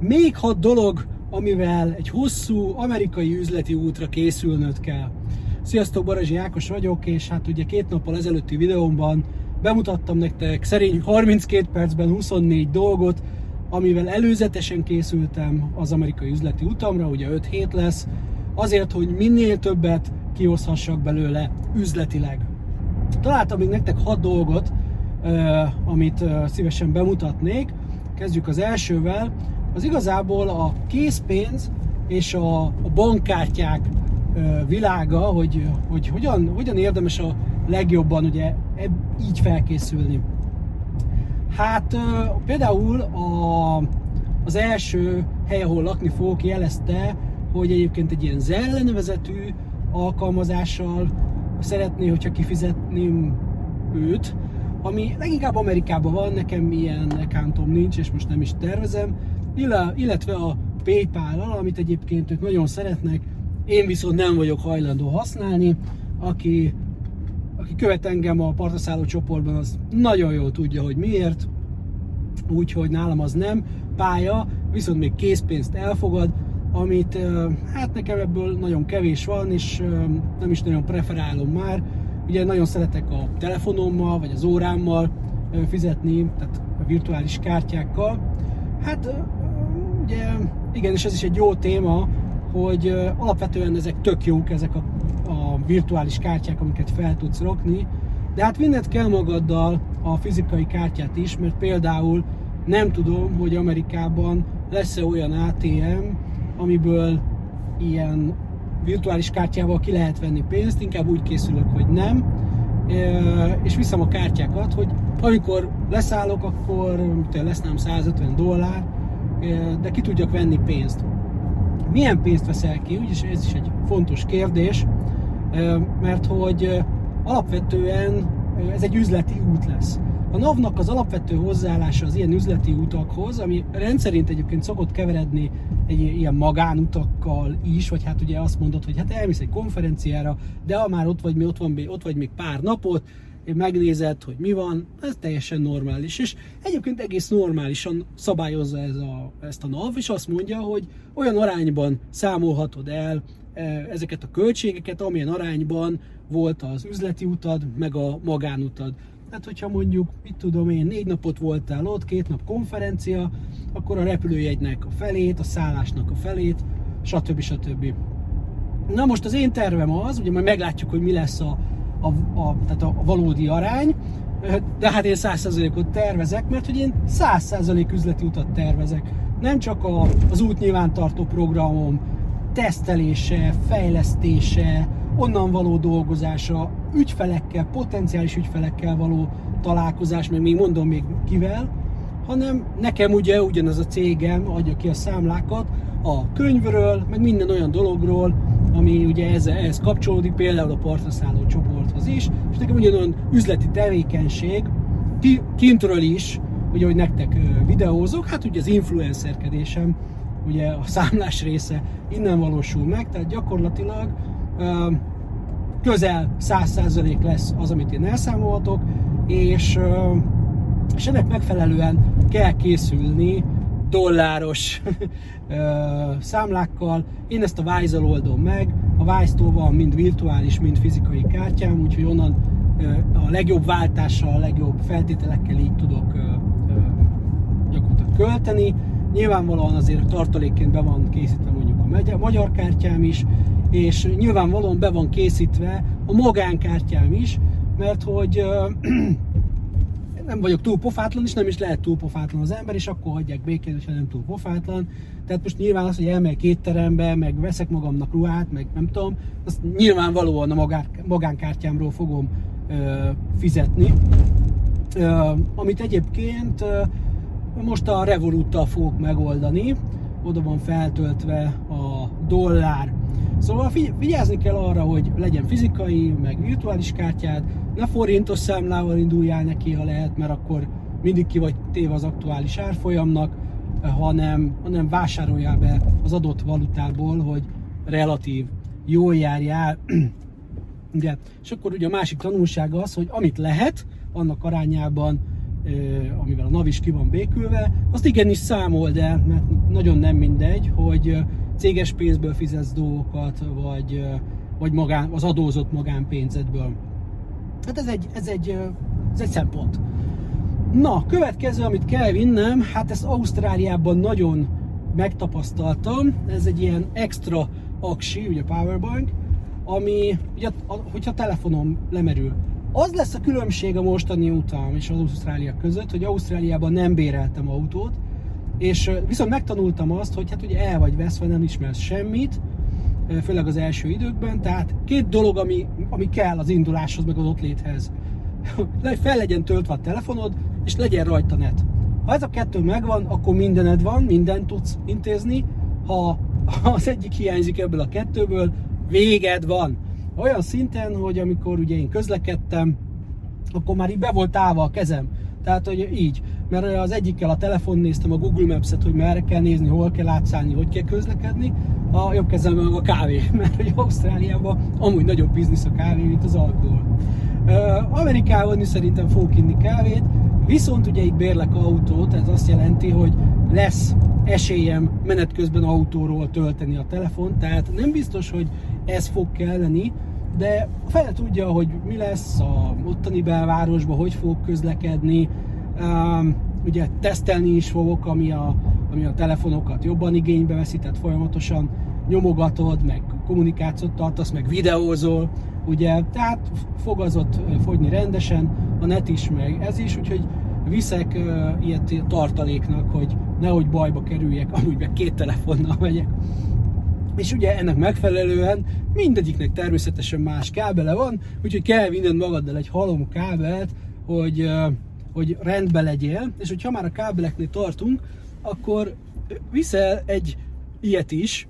Még hat dolog, amivel egy hosszú amerikai üzleti útra készülnöd kell. Sziasztok, Barazsi Ákos vagyok, és hát ugye két nappal ezelőtti videómban bemutattam nektek szerény 32 percben 24 dolgot, amivel előzetesen készültem az amerikai üzleti utamra, ugye 5 hét lesz, azért, hogy minél többet kihozhassak belőle üzletileg. Találtam még nektek 6 dolgot, amit szívesen bemutatnék. Kezdjük az elsővel. Az igazából a készpénz és a, a bankkártyák világa, hogy, hogy hogyan, hogyan érdemes a legjobban ugye így felkészülni. Hát például a, az első hely, ahol lakni fogok, jelezte, hogy egyébként egy ilyen Zell nevezetű alkalmazással szeretné, hogyha kifizetném őt, ami leginkább Amerikában van, nekem ilyen accountom nincs, és most nem is tervezem, illetve a PayPal-al, amit egyébként ők nagyon szeretnek, én viszont nem vagyok hajlandó használni, aki, aki követ engem a partaszálló csoportban, az nagyon jól tudja, hogy miért, úgyhogy nálam az nem pálya, viszont még készpénzt elfogad, amit hát nekem ebből nagyon kevés van, és nem is nagyon preferálom már. Ugye nagyon szeretek a telefonommal, vagy az órámmal fizetni, tehát a virtuális kártyákkal. Hát ugye igen, és ez is egy jó téma, hogy alapvetően ezek tök jók, ezek a, a virtuális kártyák, amiket fel tudsz rakni, de hát vinned kell magaddal a fizikai kártyát is, mert például nem tudom, hogy Amerikában lesz-e olyan ATM, amiből ilyen virtuális kártyával ki lehet venni pénzt, inkább úgy készülök, hogy nem, és viszem a kártyákat, hogy amikor leszállok, akkor lesz nem 150 dollár, de ki tudjak venni pénzt. Milyen pénzt veszel ki? Úgyis ez is egy fontos kérdés, mert hogy alapvetően ez egy üzleti út lesz. A NAV-nak az alapvető hozzáállása az ilyen üzleti utakhoz, ami rendszerint egyébként szokott keveredni egy ilyen magánutakkal is, vagy hát ugye azt mondod, hogy hát elmész egy konferenciára, de ha már ott vagy, mi ott, van, ott vagy még pár napot, megnézed, hogy mi van, ez teljesen normális. És egyébként egész normálisan szabályozza ez a, ezt a NAV, és azt mondja, hogy olyan arányban számolhatod el e, ezeket a költségeket, amilyen arányban volt az üzleti utad, meg a magánutad. Tehát, hogyha mondjuk, mit tudom én, négy napot voltál ott, két nap konferencia, akkor a repülőjegynek a felét, a szállásnak a felét, stb. stb. Na most az én tervem az, ugye majd meglátjuk, hogy mi lesz a, a, a, tehát a valódi arány, de hát én 100%-ot tervezek, mert hogy én 100% üzleti utat tervezek. Nem csak a, az útnyilvántartó programom tesztelése, fejlesztése, onnan való dolgozása, ügyfelekkel, potenciális ügyfelekkel való találkozás, meg még mondom még kivel, hanem nekem ugye ugyanaz a cégem adja ki a számlákat a könyvről, meg minden olyan dologról, ami ugye ez, ehhez kapcsolódik, például a partraszálló csoporthoz is, és nekem ugyanolyan üzleti tevékenység, ki, kintről is, ugye, hogy nektek videózok, hát ugye az influencerkedésem, ugye a számlás része innen valósul meg, tehát gyakorlatilag közel 100% lesz az, amit én elszámolhatok, és, és ennek megfelelően kell készülni dolláros számlákkal. Én ezt a wise oldom meg, a Wise-tól van mind virtuális, mind fizikai kártyám, úgyhogy onnan a legjobb váltással, a legjobb feltételekkel így tudok gyakorlatilag költeni. Nyilvánvalóan azért tartalékként be van készítve mondjuk a magyar kártyám is, és nyilvánvalóan be van készítve a magánkártyám is, mert hogy nem vagyok túl pofátlan, és nem is lehet túl pofátlan az ember, és akkor hagyják békén, hogyha nem túl pofátlan. Tehát most nyilván az, hogy elmegyek étterembe, meg veszek magamnak ruhát, meg nem tudom, azt nyilvánvalóan a magánkártyámról fogom ö, fizetni. Ö, amit egyébként ö, most a Revoluttal fogok megoldani, oda van feltöltve a dollár Szóval vigyázni kell arra, hogy legyen fizikai, meg virtuális kártyád, ne forintos számlával induljál neki, ha lehet, mert akkor mindig ki vagy téve az aktuális árfolyamnak, hanem, hanem vásároljál be az adott valutából, hogy relatív jól járjál. Ugye? És akkor ugye a másik tanulsága az, hogy amit lehet, annak arányában amivel a NAV is ki van békülve, azt igenis számold el, mert nagyon nem mindegy, hogy céges pénzből fizetsz dolgokat, vagy, vagy magán, az adózott magánpénzedből. Hát ez egy, ez egy, ez egy szempont. Na, következő, amit kell vinnem, hát ezt Ausztráliában nagyon megtapasztaltam, ez egy ilyen extra aksi, ugye powerbank, ami, ugye, hogyha telefonom lemerül. Az lesz a különbség a mostani utam és az Ausztrália között, hogy Ausztráliában nem béreltem autót, és viszont megtanultam azt, hogy hát ugye el vagy veszve, nem ismersz semmit, főleg az első időkben, tehát két dolog, ami, ami kell az induláshoz, meg az ott léthez. Fel legyen töltve a telefonod, és legyen rajta net. Ha ez a kettő megvan, akkor mindened van, mindent tudsz intézni. Ha, az egyik hiányzik ebből a kettőből, véged van. Olyan szinten, hogy amikor ugye én közlekedtem, akkor már így be volt állva a kezem. Tehát, hogy így. Mert az egyikkel a telefon néztem a Google Maps-et, hogy merre kell nézni, hol kell átszállni, hogy kell közlekedni. A jobb kezemben a kávé, mert hogy Ausztráliában amúgy nagyobb biznisz a kávé, mint az alkohol. Amerikában is szerintem fogok inni kávét, viszont ugye itt bérlek autót, ez azt jelenti, hogy lesz esélyem menet közben autóról tölteni a telefon, tehát nem biztos, hogy ez fog kelleni, de fel tudja, hogy mi lesz a ottani belvárosban, hogy fog közlekedni, ugye tesztelni is fogok, ami a, ami a telefonokat jobban igénybe veszi, tehát folyamatosan nyomogatod, meg kommunikációt tartasz, meg videózol, ugye, tehát fog az ott fogyni rendesen, a net is, meg ez is, úgyhogy viszek uh, ilyet tartaléknak, hogy nehogy bajba kerüljek, amúgy meg két telefonnal megyek. És ugye ennek megfelelően mindegyiknek természetesen más kábele van, úgyhogy kell vinned magaddal egy halom kábelt, hogy, hogy rendbe legyél, és hogyha már a kábeleknél tartunk, akkor viszel egy ilyet is,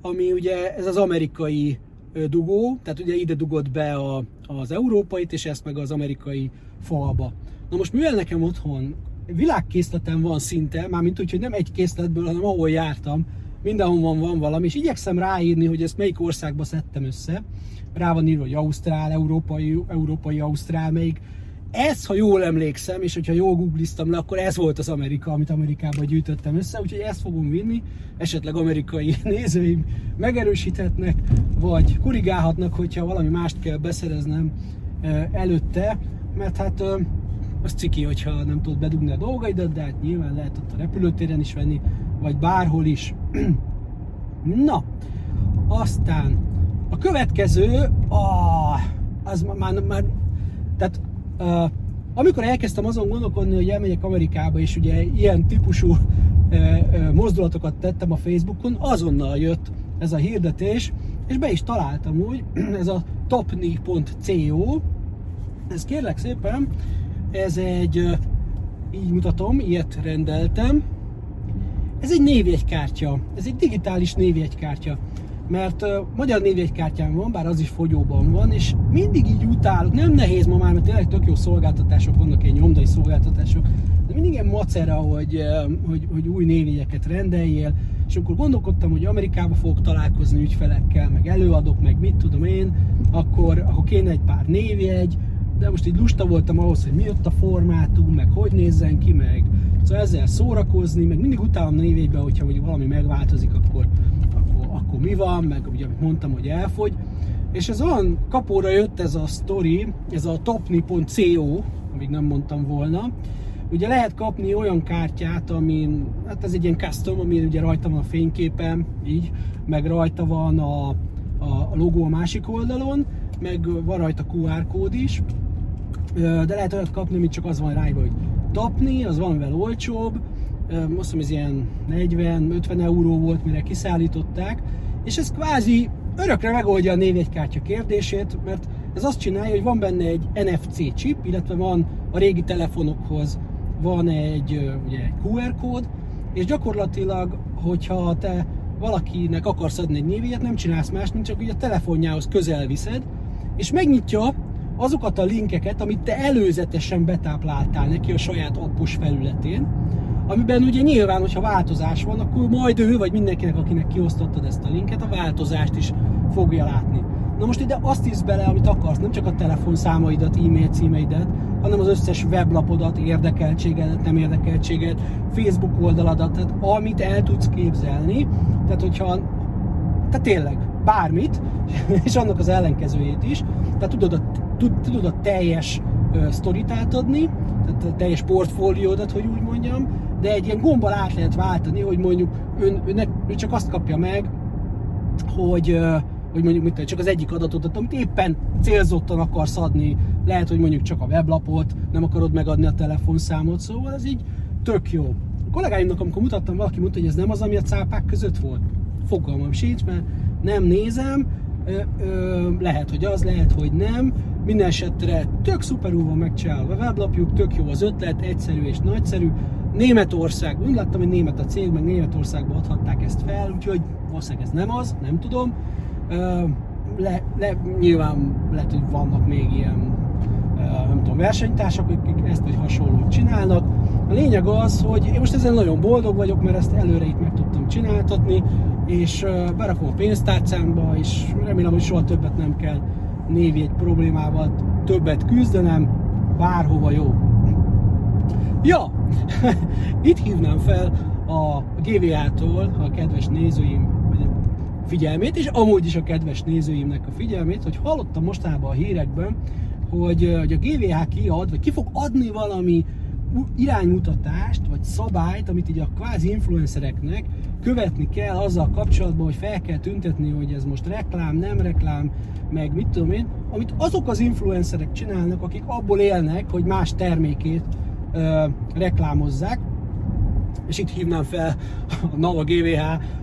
ami ugye ez az amerikai dugó, tehát ugye ide dugott be a, az európait, és ezt meg az amerikai falba. Na most mivel nekem otthon világkészletem van szinte, mármint úgy, hogy nem egy készletből, hanem ahol jártam, mindenhol van valami, és igyekszem ráírni, hogy ezt melyik országba szedtem össze. Rá van írva, hogy Ausztrál, Európai, Európai Ausztrál, melyik ez, ha jól emlékszem, és hogyha jól googliztam le, akkor ez volt az Amerika, amit Amerikában gyűjtöttem össze, úgyhogy ezt fogom vinni, esetleg amerikai nézőim megerősíthetnek, vagy korrigálhatnak, hogyha valami mást kell beszereznem előtte, mert hát az ciki, hogyha nem tudod bedugni a dolgaidat, de hát nyilván lehet ott a repülőtéren is venni, vagy bárhol is. Na, aztán a következő, ah, az már, már tehát Uh, amikor elkezdtem azon gondolkodni, hogy elmegyek Amerikába, és ugye ilyen típusú uh, mozdulatokat tettem a Facebookon, azonnal jött ez a hirdetés, és be is találtam úgy, ez a topni.co, ez kérlek szépen, ez egy, így mutatom, ilyet rendeltem, ez egy névjegykártya, ez egy digitális névjegykártya. Mert uh, magyar névjegykártyám van, bár az is fogyóban van, és mindig így utálok, nem nehéz ma már, mert tényleg tök jó szolgáltatások vannak, ilyen nyomdai szolgáltatások, de mindig ilyen macera, hogy, uh, hogy, hogy új névjegyeket rendeljél, és akkor gondolkodtam, hogy Amerikába fogok találkozni ügyfelekkel, meg előadok, meg mit tudom én, akkor, akkor kéne egy pár névjegy, de most így lusta voltam ahhoz, hogy mi jött a formátum, meg hogy nézzen ki, meg szóval ezzel szórakozni, meg mindig utálom névjegybe, hogyha hogy valami megváltozik, akkor akkor mi van, meg ugye amit mondtam, hogy elfogy. És ez olyan kapóra jött ez a story, ez a topni.co, amíg nem mondtam volna. Ugye lehet kapni olyan kártyát, amin, hát ez egy ilyen custom, ami ugye rajta van a fényképen, így, meg rajta van a, a, a logó a másik oldalon, meg van rajta QR kód is, de lehet olyat kapni, amit csak az van rájba, hogy tapni, az van vele olcsóbb, azt hiszem ez ilyen 40-50 euró volt, mire kiszállították, és ez kvázi örökre megoldja a névjegykártya kérdését, mert ez azt csinálja, hogy van benne egy NFC chip, illetve van a régi telefonokhoz van egy, ugye, QR kód, és gyakorlatilag, hogyha te valakinek akarsz adni egy névjegyet, nem csinálsz más, mint csak ugye a telefonjához közel viszed, és megnyitja azokat a linkeket, amit te előzetesen betápláltál neki a saját appos felületén, amiben ugye nyilván, hogyha változás van, akkor majd ő, vagy mindenkinek, akinek kiosztottad ezt a linket, a változást is fogja látni. Na most ide azt is bele, amit akarsz, nem csak a telefonszámaidat, e-mail címeidet, hanem az összes weblapodat, érdekeltségedet, nem érdekeltséget, Facebook oldaladat, tehát amit el tudsz képzelni. Tehát hogyha, tehát tényleg, bármit, és annak az ellenkezőjét is, tehát tudod a, tud, tudod a teljes uh, sztorit átadni, tehát a teljes portfóliódat, hogy úgy mondjam, de egy ilyen gombbal át lehet váltani, hogy mondjuk ön, önnek, ő csak azt kapja meg, hogy, uh, hogy mondjuk mit, csak az egyik adatot, amit éppen célzottan akarsz adni, lehet, hogy mondjuk csak a weblapot, nem akarod megadni a telefonszámot, szóval ez így tök jó. A kollégáimnak, amikor mutattam, valaki mondta, hogy ez nem az, ami a cápák között volt. Fogalmam sincs, mert nem nézem, ö, ö, lehet, hogy az, lehet, hogy nem. Minden esetre tök szuperül van megcsinálva a weblapjuk, tök jó az ötlet, egyszerű és nagyszerű. Németország, úgy láttam, hogy német a cég, meg Németországban adhatták ezt fel, úgyhogy valószínűleg ez nem az, nem tudom. Ö, le, le, nyilván lehet, hogy vannak még ilyen nem tudom, versenytársak, akik ezt vagy hasonlót csinálnak. A lényeg az, hogy én most ezen nagyon boldog vagyok, mert ezt előre itt meg tudtam csináltatni, és berakom a pénztárcámba, és remélem, hogy soha többet nem kell névi egy problémával többet küzdenem, bárhova jó. Ja, itt hívnám fel a GVA-tól a kedves nézőim figyelmét, és amúgy is a kedves nézőimnek a figyelmét, hogy hallottam mostanában a hírekben, hogy, hogy a GVH kiad, vagy ki fog adni valami iránymutatást, vagy szabályt, amit így a kvázi influencereknek követni kell azzal kapcsolatban, hogy fel kell tüntetni, hogy ez most reklám, nem reklám, meg mit tudom én, amit azok az influencerek csinálnak, akik abból élnek, hogy más termékét ö, reklámozzák, és itt hívnám fel a Nava GVH,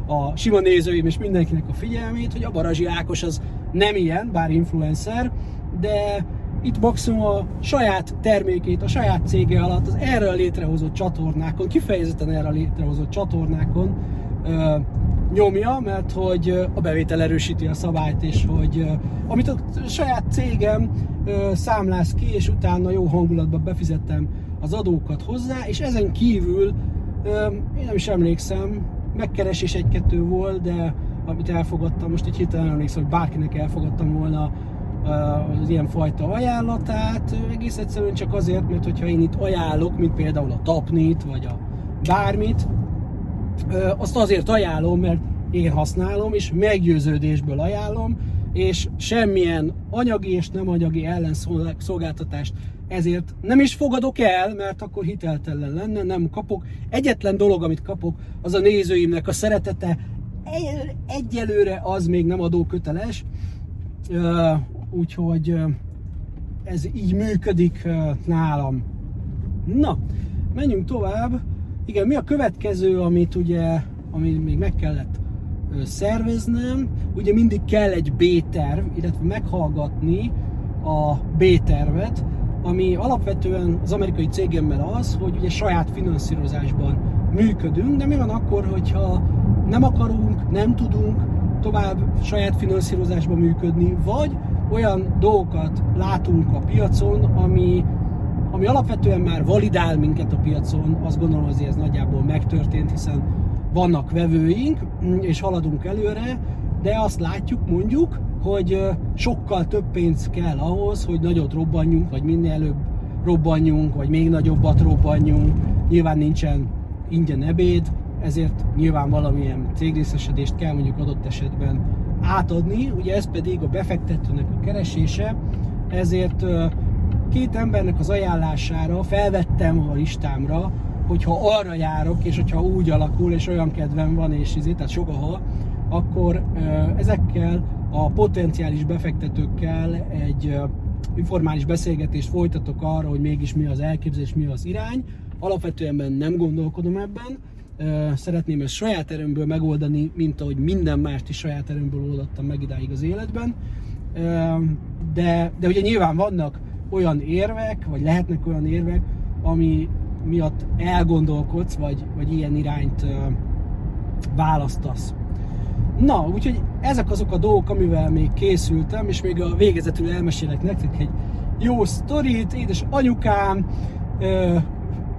a sima nézőim és mindenkinek a figyelmét, hogy a Barazsi Ákos az nem ilyen, bár influencer, de itt maximum a saját termékét, a saját cége alatt az erre létrehozott csatornákon, kifejezetten erre létrehozott csatornákon ö, nyomja, mert hogy a bevétel erősíti a szabályt, és hogy amit a saját cégem számláz ki, és utána jó hangulatban befizettem az adókat hozzá, és ezen kívül én nem is emlékszem, megkeresés egy-kettő volt, de amit elfogadtam, most így hirtelen emlékszem, hogy bárkinek elfogadtam volna az ilyen fajta ajánlatát, egész egyszerűen csak azért, mert hogyha én itt ajánlok, mint például a tapnit, vagy a bármit, azt azért ajánlom, mert én használom, és meggyőződésből ajánlom, és semmilyen anyagi és nem anyagi ellenszolgáltatást ezért nem is fogadok el, mert akkor hiteltelen lenne, nem kapok. Egyetlen dolog, amit kapok, az a nézőimnek a szeretete. Egyelőre az még nem adóköteles, úgyhogy ez így működik nálam. Na, menjünk tovább. Igen, mi a következő, amit ugye, ami még meg kellett szerveznem? Ugye mindig kell egy B-terv, illetve meghallgatni a B-tervet, ami alapvetően az amerikai cégemmel az, hogy ugye saját finanszírozásban működünk, de mi van akkor, hogyha nem akarunk, nem tudunk tovább saját finanszírozásban működni, vagy olyan dolgokat látunk a piacon, ami, ami alapvetően már validál minket a piacon, azt gondolom, hogy ez nagyjából megtörtént, hiszen vannak vevőink, és haladunk előre, de azt látjuk mondjuk, hogy sokkal több pénz kell ahhoz, hogy nagyot robbanjunk, vagy minél előbb robbanjunk, vagy még nagyobbat robbanjunk. Nyilván nincsen ingyen ebéd, ezért nyilván valamilyen cégrészesedést kell mondjuk adott esetben átadni, ugye ez pedig a befektetőnek a keresése, ezért két embernek az ajánlására felvettem a listámra, hogyha arra járok, és hogyha úgy alakul, és olyan kedvem van, és izé, tehát sok a hal, akkor ezekkel a potenciális befektetőkkel egy informális beszélgetést folytatok arra, hogy mégis mi az elképzelés, mi az irány. Alapvetően nem gondolkodom ebben, szeretném ezt saját erőmből megoldani, mint ahogy minden mást is saját erőmből oldottam meg idáig az életben. De, de ugye nyilván vannak olyan érvek, vagy lehetnek olyan érvek, ami miatt elgondolkodsz, vagy, vagy ilyen irányt választasz. Na, úgyhogy ezek azok a dolgok, amivel még készültem, és még a végezetül elmesélek nektek egy jó sztorit. Édes anyukám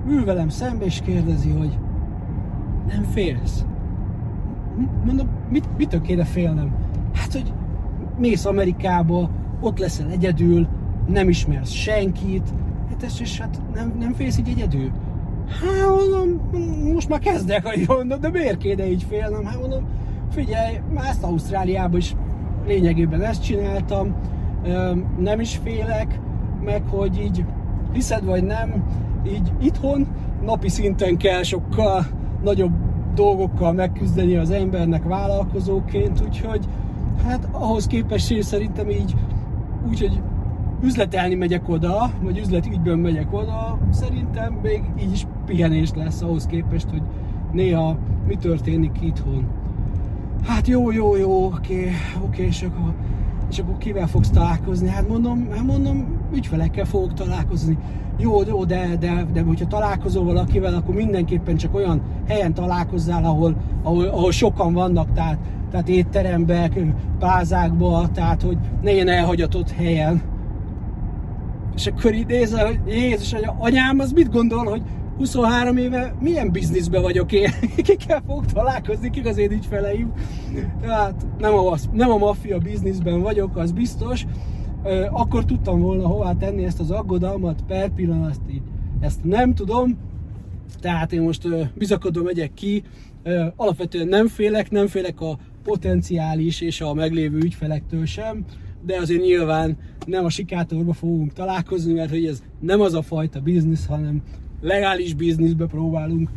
ül velem szembe, és kérdezi, hogy nem félsz? Mondom, mit, mitől kéne félnem? Hát, hogy mész Amerikába, ott leszel egyedül, nem ismersz senkit, hát ez is hát nem, nem félsz így egyedül? Hát mondom, most már kezdek, hogy mondom, de miért kéne így félnem? Hát mondom, figyelj, már ezt Ausztráliában is lényegében ezt csináltam, nem is félek, meg hogy így hiszed vagy nem, így itthon napi szinten kell sokkal nagyobb dolgokkal megküzdeni az embernek vállalkozóként, úgyhogy hát ahhoz képest én szerintem így úgyhogy üzletelni megyek oda, vagy üzletügyben megyek oda, szerintem még így is pihenés lesz ahhoz képest, hogy néha mi történik itthon. Hát jó, jó, jó, oké, oké, és akkor, és akkor kivel fogsz találkozni? Hát mondom, hát mondom, ügyfelekkel fogok találkozni. Jó, jó, de, de, de hogyha találkozol valakivel, akkor mindenképpen csak olyan helyen találkozzál, ahol, ahol, ahol sokan vannak, tehát, tehát étteremben, plázákban, tehát hogy ne ilyen elhagyatott helyen. És akkor így nézel, hogy Jézus, anyám az mit gondol, hogy 23 éve milyen bizniszbe vagyok én, kikkel fog találkozni, kik az én ügyfeleim. Hát nem a, nem a maffia bizniszben vagyok, az biztos. Akkor tudtam volna hová tenni ezt az aggodalmat, per így ezt nem tudom. Tehát én most bizakodom megyek ki, alapvetően nem félek, nem félek a potenciális és a meglévő ügyfelektől sem, de azért nyilván nem a sikátorba fogunk találkozni, mert hogy ez nem az a fajta biznisz, hanem legális bizniszbe próbálunk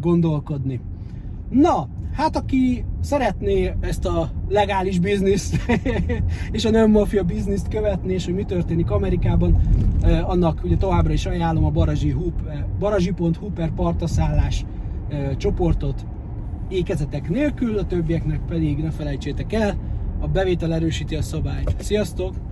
gondolkodni. Na, hát aki szeretné ezt a legális bizniszt és a nem mafia bizniszt követni, és hogy mi történik Amerikában, annak ugye továbbra is ajánlom a Barazsi barazsi.hu per partaszállás csoportot ékezetek nélkül, a többieknek pedig ne felejtsétek el, a bevétel erősíti a szabályt. Sziasztok!